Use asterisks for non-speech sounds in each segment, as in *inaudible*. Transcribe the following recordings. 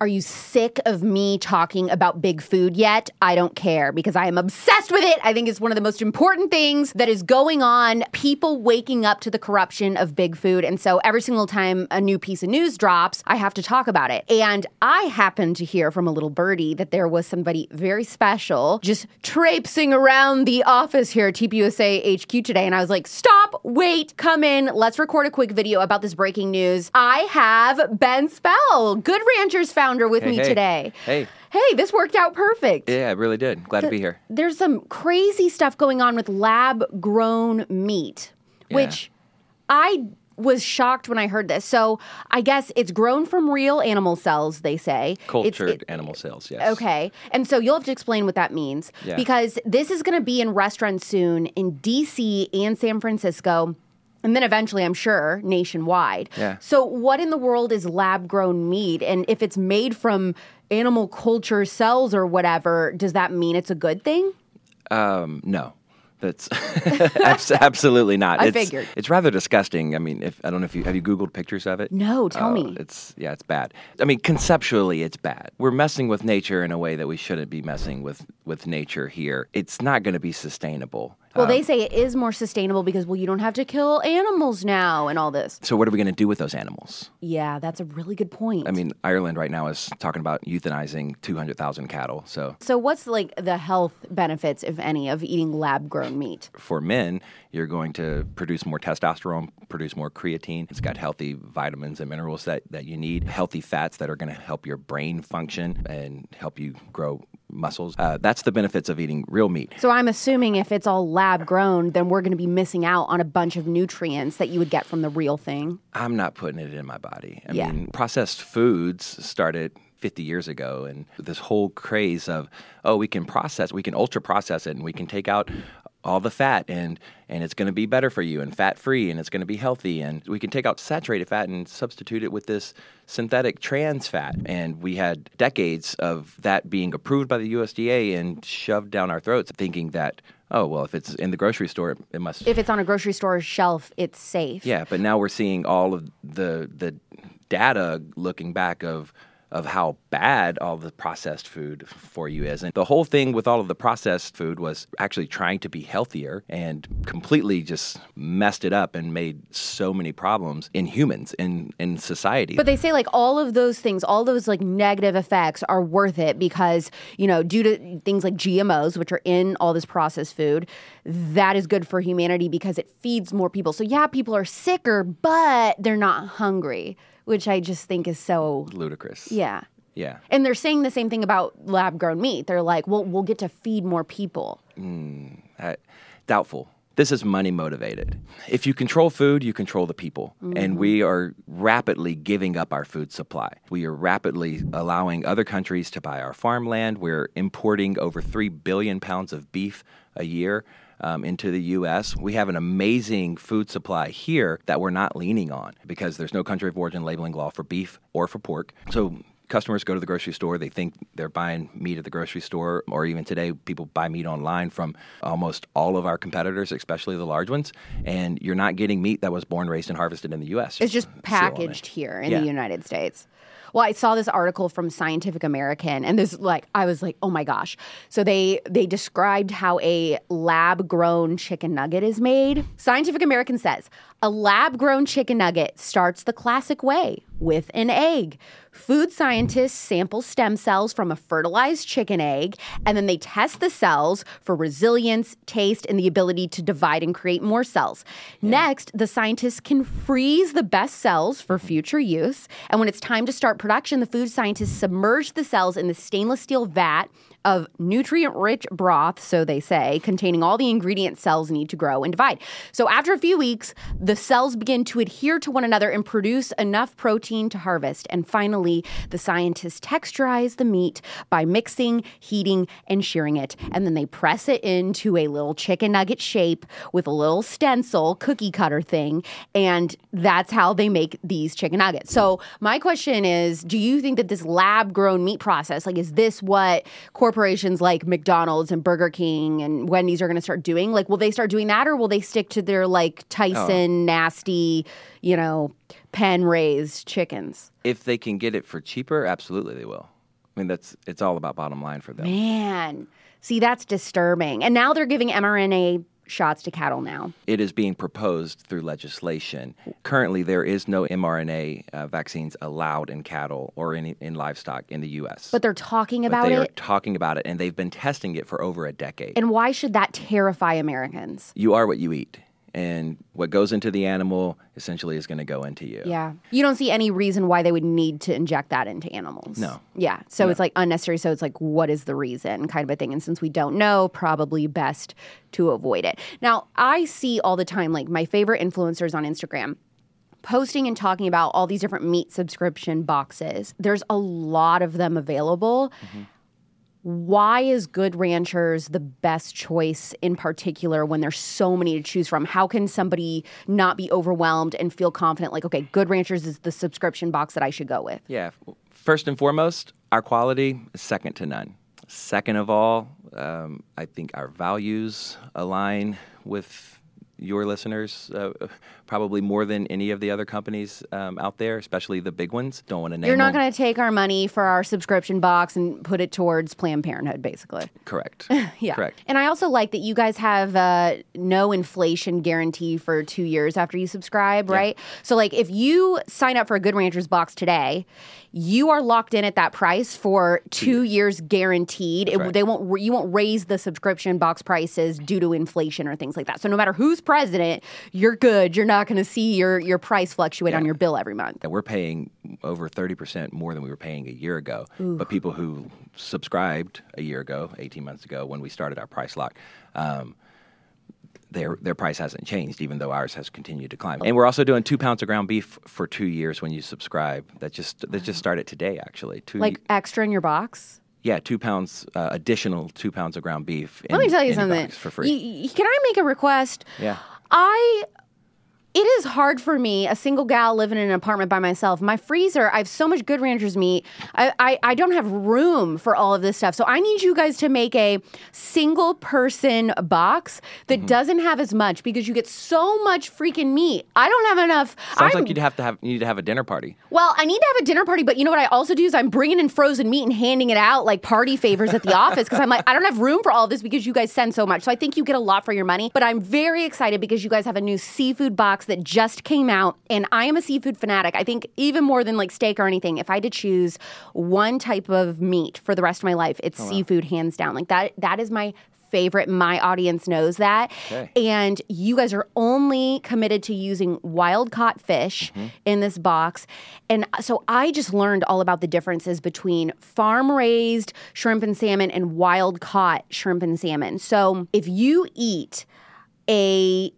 Are you sick of me talking about big food yet? I don't care because I am obsessed with it. I think it's one of the most important things that is going on. People waking up to the corruption of big food. And so every single time a new piece of news drops, I have to talk about it. And I happened to hear from a little birdie that there was somebody very special just traipsing around the office here at TPUSA HQ today. And I was like, stop, wait, come in. Let's record a quick video about this breaking news. I have Ben Spell, Good Ranchers founder founder with hey, me hey. today. Hey. Hey, this worked out perfect. Yeah, it really did. Glad to be here. There's some crazy stuff going on with lab grown meat, Yeah. which I was shocked when I heard this. So I guess it's grown from real animal cells, they say. Cultured it- animal cells, yes. Okay. And so you'll have to explain what that means Yeah. because this is going to be in restaurants soon in DC and San Francisco. And then eventually, I'm sure, nationwide. Yeah. So, what in the world is lab grown meat? And if it's made from animal culture cells or whatever, does that mean it's a good thing? Um, no. That's *laughs* absolutely not. I it's, figured. It's rather disgusting. I mean, if I don't know if you have you googled pictures of it. No, tell Oh, me. It's yeah, it's bad. I mean, conceptually, it's bad. We're messing with nature in a way that we shouldn't be messing with with nature here. It's not going to be sustainable. Well, Um, they say it is more sustainable because, well, you don't have to kill animals now and all this. so what are we going to do with those animals? Yeah, that's a really good point. I mean, Ireland right now is talking about euthanizing 200,000 cattle. So so what's like the health benefits, if any, of eating lab grown meat? for men, you're going to produce more testosterone, produce more creatine. It's got healthy vitamins and minerals that, that you need, healthy fats that are going to help your brain function and help you grow muscles. Uh, that's the benefits of eating real meat. So I'm assuming if it's all lab grown, then we're going to be missing out on a bunch of nutrients that you would get from the real thing. I'm not putting it in my body. I Yeah. mean, processed foods started 50 years ago, and this whole craze of, oh, we can process, we can ultra process it, and we can take out all the fat and and it's going to be better for you and fat free and it's going to be healthy and we can take out saturated fat and substitute it with this synthetic trans fat and we had decades of that being approved by the USDA and shoved down our throats thinking that oh well if it's in the grocery store it, it must If it's on a grocery store shelf, it's safe. yeah, but now we're seeing all of the the data looking back of of how bad all the processed food for you is. And the whole thing with all of the processed food was actually trying to be healthier and completely just messed it up and made so many problems in humans in in society. But they say like all of those things, all those like negative effects are worth it because, you know, due to things like GMOs, which are in all this processed food, that is good for humanity because it feeds more people. So yeah, people are sicker, but they're not hungry, which I just think is so ludicrous. yeah. Yeah. And they're saying the same thing about lab grown meat. They're like, well, we'll get to feed more people. Uh, doubtful. This is money motivated. If you control food, you control the people. And we are rapidly giving up our food supply. We are rapidly allowing other countries to buy our farmland. We're importing over 3 billion pounds of beef a year. Um, into the U.S., we have an amazing food supply here that we're not leaning on because there's no country of origin labeling law for beef or for pork. So customers go to the grocery store they think they're buying meat at the grocery store or even today people buy meat online from almost all of our competitors especially the large ones and you're not getting meat that was born raised and harvested in the us It's just Seal on it. packaged here in Yeah. the United States. Well, I saw this article from Scientific American and this like I was like, "Oh my gosh." So they they described how a lab-grown chicken nugget is made. Scientific American says, "A lab-grown chicken nugget starts the classic way, with an egg. Food scientists sample stem cells from a fertilized chicken egg, and then they test the cells for resilience, taste, and the ability to divide and create more cells. Next, the scientists can freeze the best cells for future use. And when it's time to start production, the food scientists submerged the cells in the stainless steel vat of nutrient rich broth, so they say, containing all the ingredients cells need to grow and divide. So after a few weeks, the cells begin to adhere to one another and produce enough protein to harvest. And finally, the scientists texturize the meat by mixing, heating, and shearing it. And then they press it into a little chicken nugget shape with a little stencil, cookie cutter thing. And that's how they make these chicken nuggets. So my question is, do you think that this lab grown meat process, like, is this what corporations like McDonald's and Burger King and Wendy's are going to start doing? Like, will they start doing that or will they stick to their like Tyson oh. nasty, you know, pen raised chickens. If they can get it for cheaper, absolutely they will. I mean, that's it's all about bottom line for them. Man, see, that's disturbing. And now they're giving mRNA shots to cattle now. It is being proposed through legislation. Currently, there is no mRNA uh, vaccines allowed in cattle or in, in livestock in the U.S. But they're talking But it. they are talking about it, and they've been testing it for over a decade. And why should that terrify Americans? you are what you eat, and what goes into the animal essentially is going to go into you. Yeah. You don't see any reason why they would need to inject that into animals. No. Yeah. So it's like unnecessary. So it's like, what is the reason kind of a thing? And since we don't know, probably best to avoid it. Now, I see all the time, like my favorite influencers on Instagram posting and talking about all these different meat subscription boxes. There's a lot of them available. Mm-hmm. Why is Good Ranchers the best choice in particular when there's so many to choose from? How can somebody not be overwhelmed and feel confident like, okay, Good Ranchers is the subscription box that I should go with? Yeah. First and foremost, our quality is second to none. Second of all, um, I think our values align with your listeners uh, probably more than any of the other companies um, out there, especially the big ones. Don't want to name You're not going to take our money for our subscription box and put it towards Planned Parenthood, basically. Correct. *laughs* Yeah. Correct. And I also like that you guys have uh, no inflation guarantee for two years after you subscribe, right? So, like, if you sign up for a Good Ranchers box today, you are locked in at that price for two years guaranteed. It, right. they won't. You won't raise the subscription box prices due to inflation or things like that. So, no matter who's president, you're good. You're not going to see your your price fluctuate on your bill every month. And we're paying over 30% more than we were paying a year ago. But people who subscribed a year ago, 18 months ago, when we started our price lock, um, their their price hasn't changed, even though ours has continued to climb. And we're also doing two pounds of ground beef for two years when you subscribe. That just that just started today, actually. Two, Like extra in your box. Yeah, two pounds uh, additional two pounds of ground beef. Let me tell you something. for free. Y- y- can I make a request? Yeah. I. It is hard for me, a single gal living in an apartment by myself. My freezer, I have so much Good Ranchers meat. I, I, I don't have room for all of this stuff. So I need you guys to make a single person box that Mm-hmm. doesn't have as much because you get so much freaking meat. I don't have enough. Sounds I'm- like you'd have to have you need to have a dinner party. well, I need to have a dinner party, but you know what I also do is I'm bringing in frozen meat and handing it out like party favors at the *laughs* office because I'm like, I don't have room for all of this because you guys send so much. So I think you get a lot for your money. But I'm very excited because you guys have a new seafood box that just came out, and I am a seafood fanatic. I think even more than like steak or anything, if I had to choose one type of meat for the rest of my life, it's oh, seafood hands down. Like that, that is my favorite. My audience knows that. Okay. And you guys are only committed to using wild caught fish mm-hmm. in this box. And uh, so I just learned all about the differences between farm raised shrimp and salmon and wild caught shrimp and salmon. So if you eat a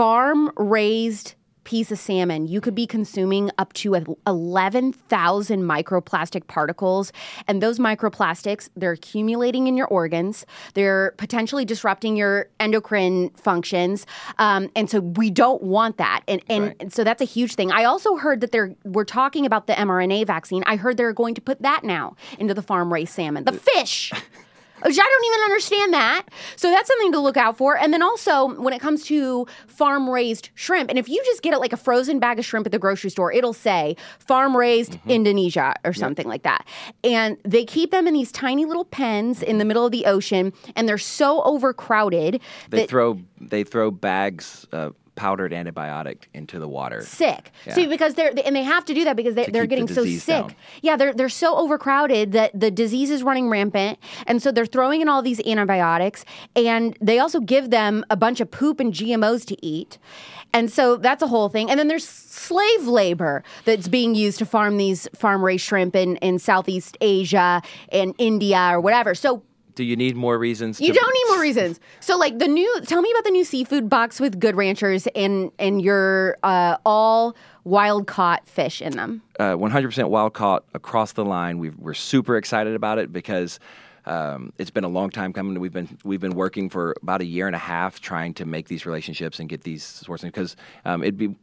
farm raised piece of salmon, you could be consuming up to 11,000 microplastic particles. And those microplastics, they're accumulating in your organs. They're potentially disrupting your endocrine functions. Um, and so we don't want that. And, and, Right. and so that's a huge thing. I also heard that they're, we're talking about the mRNA vaccine. I heard they're going to put that now into the farm raised salmon, the fish. *laughs* Which I don't even understand that. So that's something to look out for. And then also, when it comes to farm raised shrimp, and if you just get it like a frozen bag of shrimp at the grocery store, it'll say farm raised mm-hmm. Indonesia or something like that. And they keep them in these tiny little pens in the mm-hmm. middle of the ocean, and they're so overcrowded They throw they throw bags of powdered antibiotic into the water. sick. Yeah. See, because they're and they have to do that because they, they're keep the getting so sick. down. Yeah, they're they're so overcrowded that the disease is running rampant, and so they're throwing in all these antibiotics, and they also give them a bunch of poop and GMOs to eat, and so that's a whole thing. And then there's slave labor that's being used to farm these farm raised shrimp in in Southeast Asia and India or whatever. So Do you need more reasons? you to, don't reasons. So, like the new, tell me about the new seafood box with Good Ranchers and and your uh, all wild caught fish in them. uh, 100% wild caught across the line. We've, we're super excited about it because um, it's been a long time coming. We've been we've been working for about a year and a half trying to make these relationships and get these sourcing because um, it'd be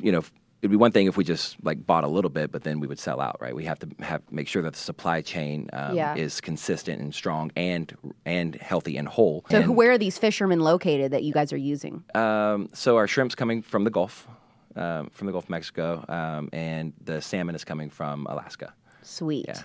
you know. It'd be one thing if we just like bought a little bit, but then we would sell out, right? We have to have make sure that the supply chain um, Yeah. is consistent and strong and and healthy and whole. So, And- where are these fishermen located that you guys are using? um, so our shrimp's coming from the Gulf, um, from the Gulf of Mexico, um, and the salmon is coming from Alaska. Sweet. Yeah.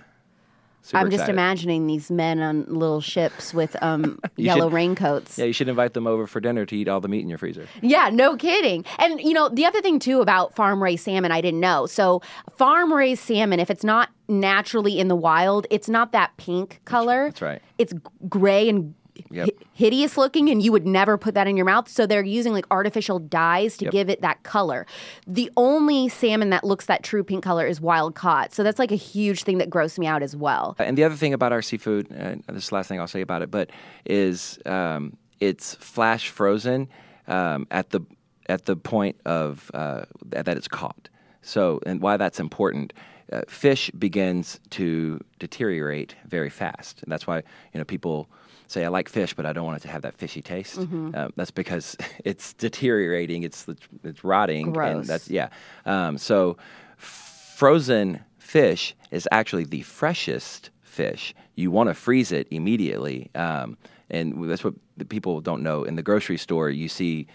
Super I'm just excited. imagining these men on little ships with um, *laughs* yellow should- raincoats. Yeah, you should invite them over for dinner to eat all the meat in your freezer. Yeah, no kidding. And you know, the other thing too about farm raised salmon, I didn't know. So, farm raised salmon, if it's not naturally in the wild, it's not that pink color. That's right. It's gray and Yep. hi- hideous looking, and you would never put that in your mouth. So, they're using like artificial dyes to Yep. give it that color. The only salmon that looks that true pink color is wild caught. So, that's like a huge thing that grossed me out as well. And the other thing about our seafood, and this is the last thing I'll say about it, but is um, it's flash frozen um, at the at the point of uh, that it's caught. So, and why that's important. Uh, fish begins to deteriorate very fast, and that's why you know people say I like fish, but I don't want it to have that fishy taste. Uh, that's because *laughs* it's deteriorating, it's it's rotting, and Gross. that's yeah. Um, so frozen fish is actually the freshest fish. You want to freeze it immediately, um, and that's what the people don't know. In the grocery store, you see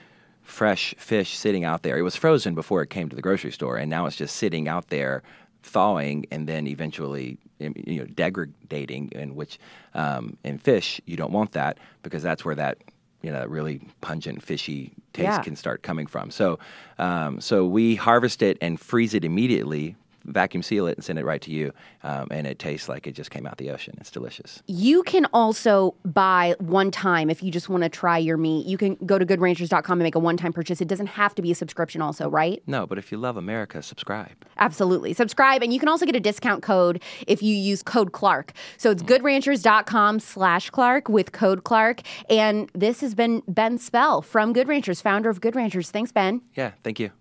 fresh fish sitting out there. It was frozen before it came to the grocery store, and now it's just sitting out there, thawing, and then eventually, you know, degrading. In which, um, in fish, you don't want that because that's where that you know, that really pungent, fishy taste Yeah. can start coming from. So, um, so we harvest it and freeze it immediately, vacuum seal it, and send it right to you, um, and it tastes like it just came out the ocean. It's delicious. You can also buy one time if you just want to try your meat. You can go to goodranchers.com and make a one time purchase. It doesn't have to be a subscription, also, right? No, but if you love America, subscribe. Absolutely. Subscribe, and you can also get a discount code if you use code Clark. So it's goodranchers.com slash Clark with code Clark. And this has been Ben Spell from Good Ranchers, founder of Good Ranchers. Thanks, Ben. Yeah, thank you.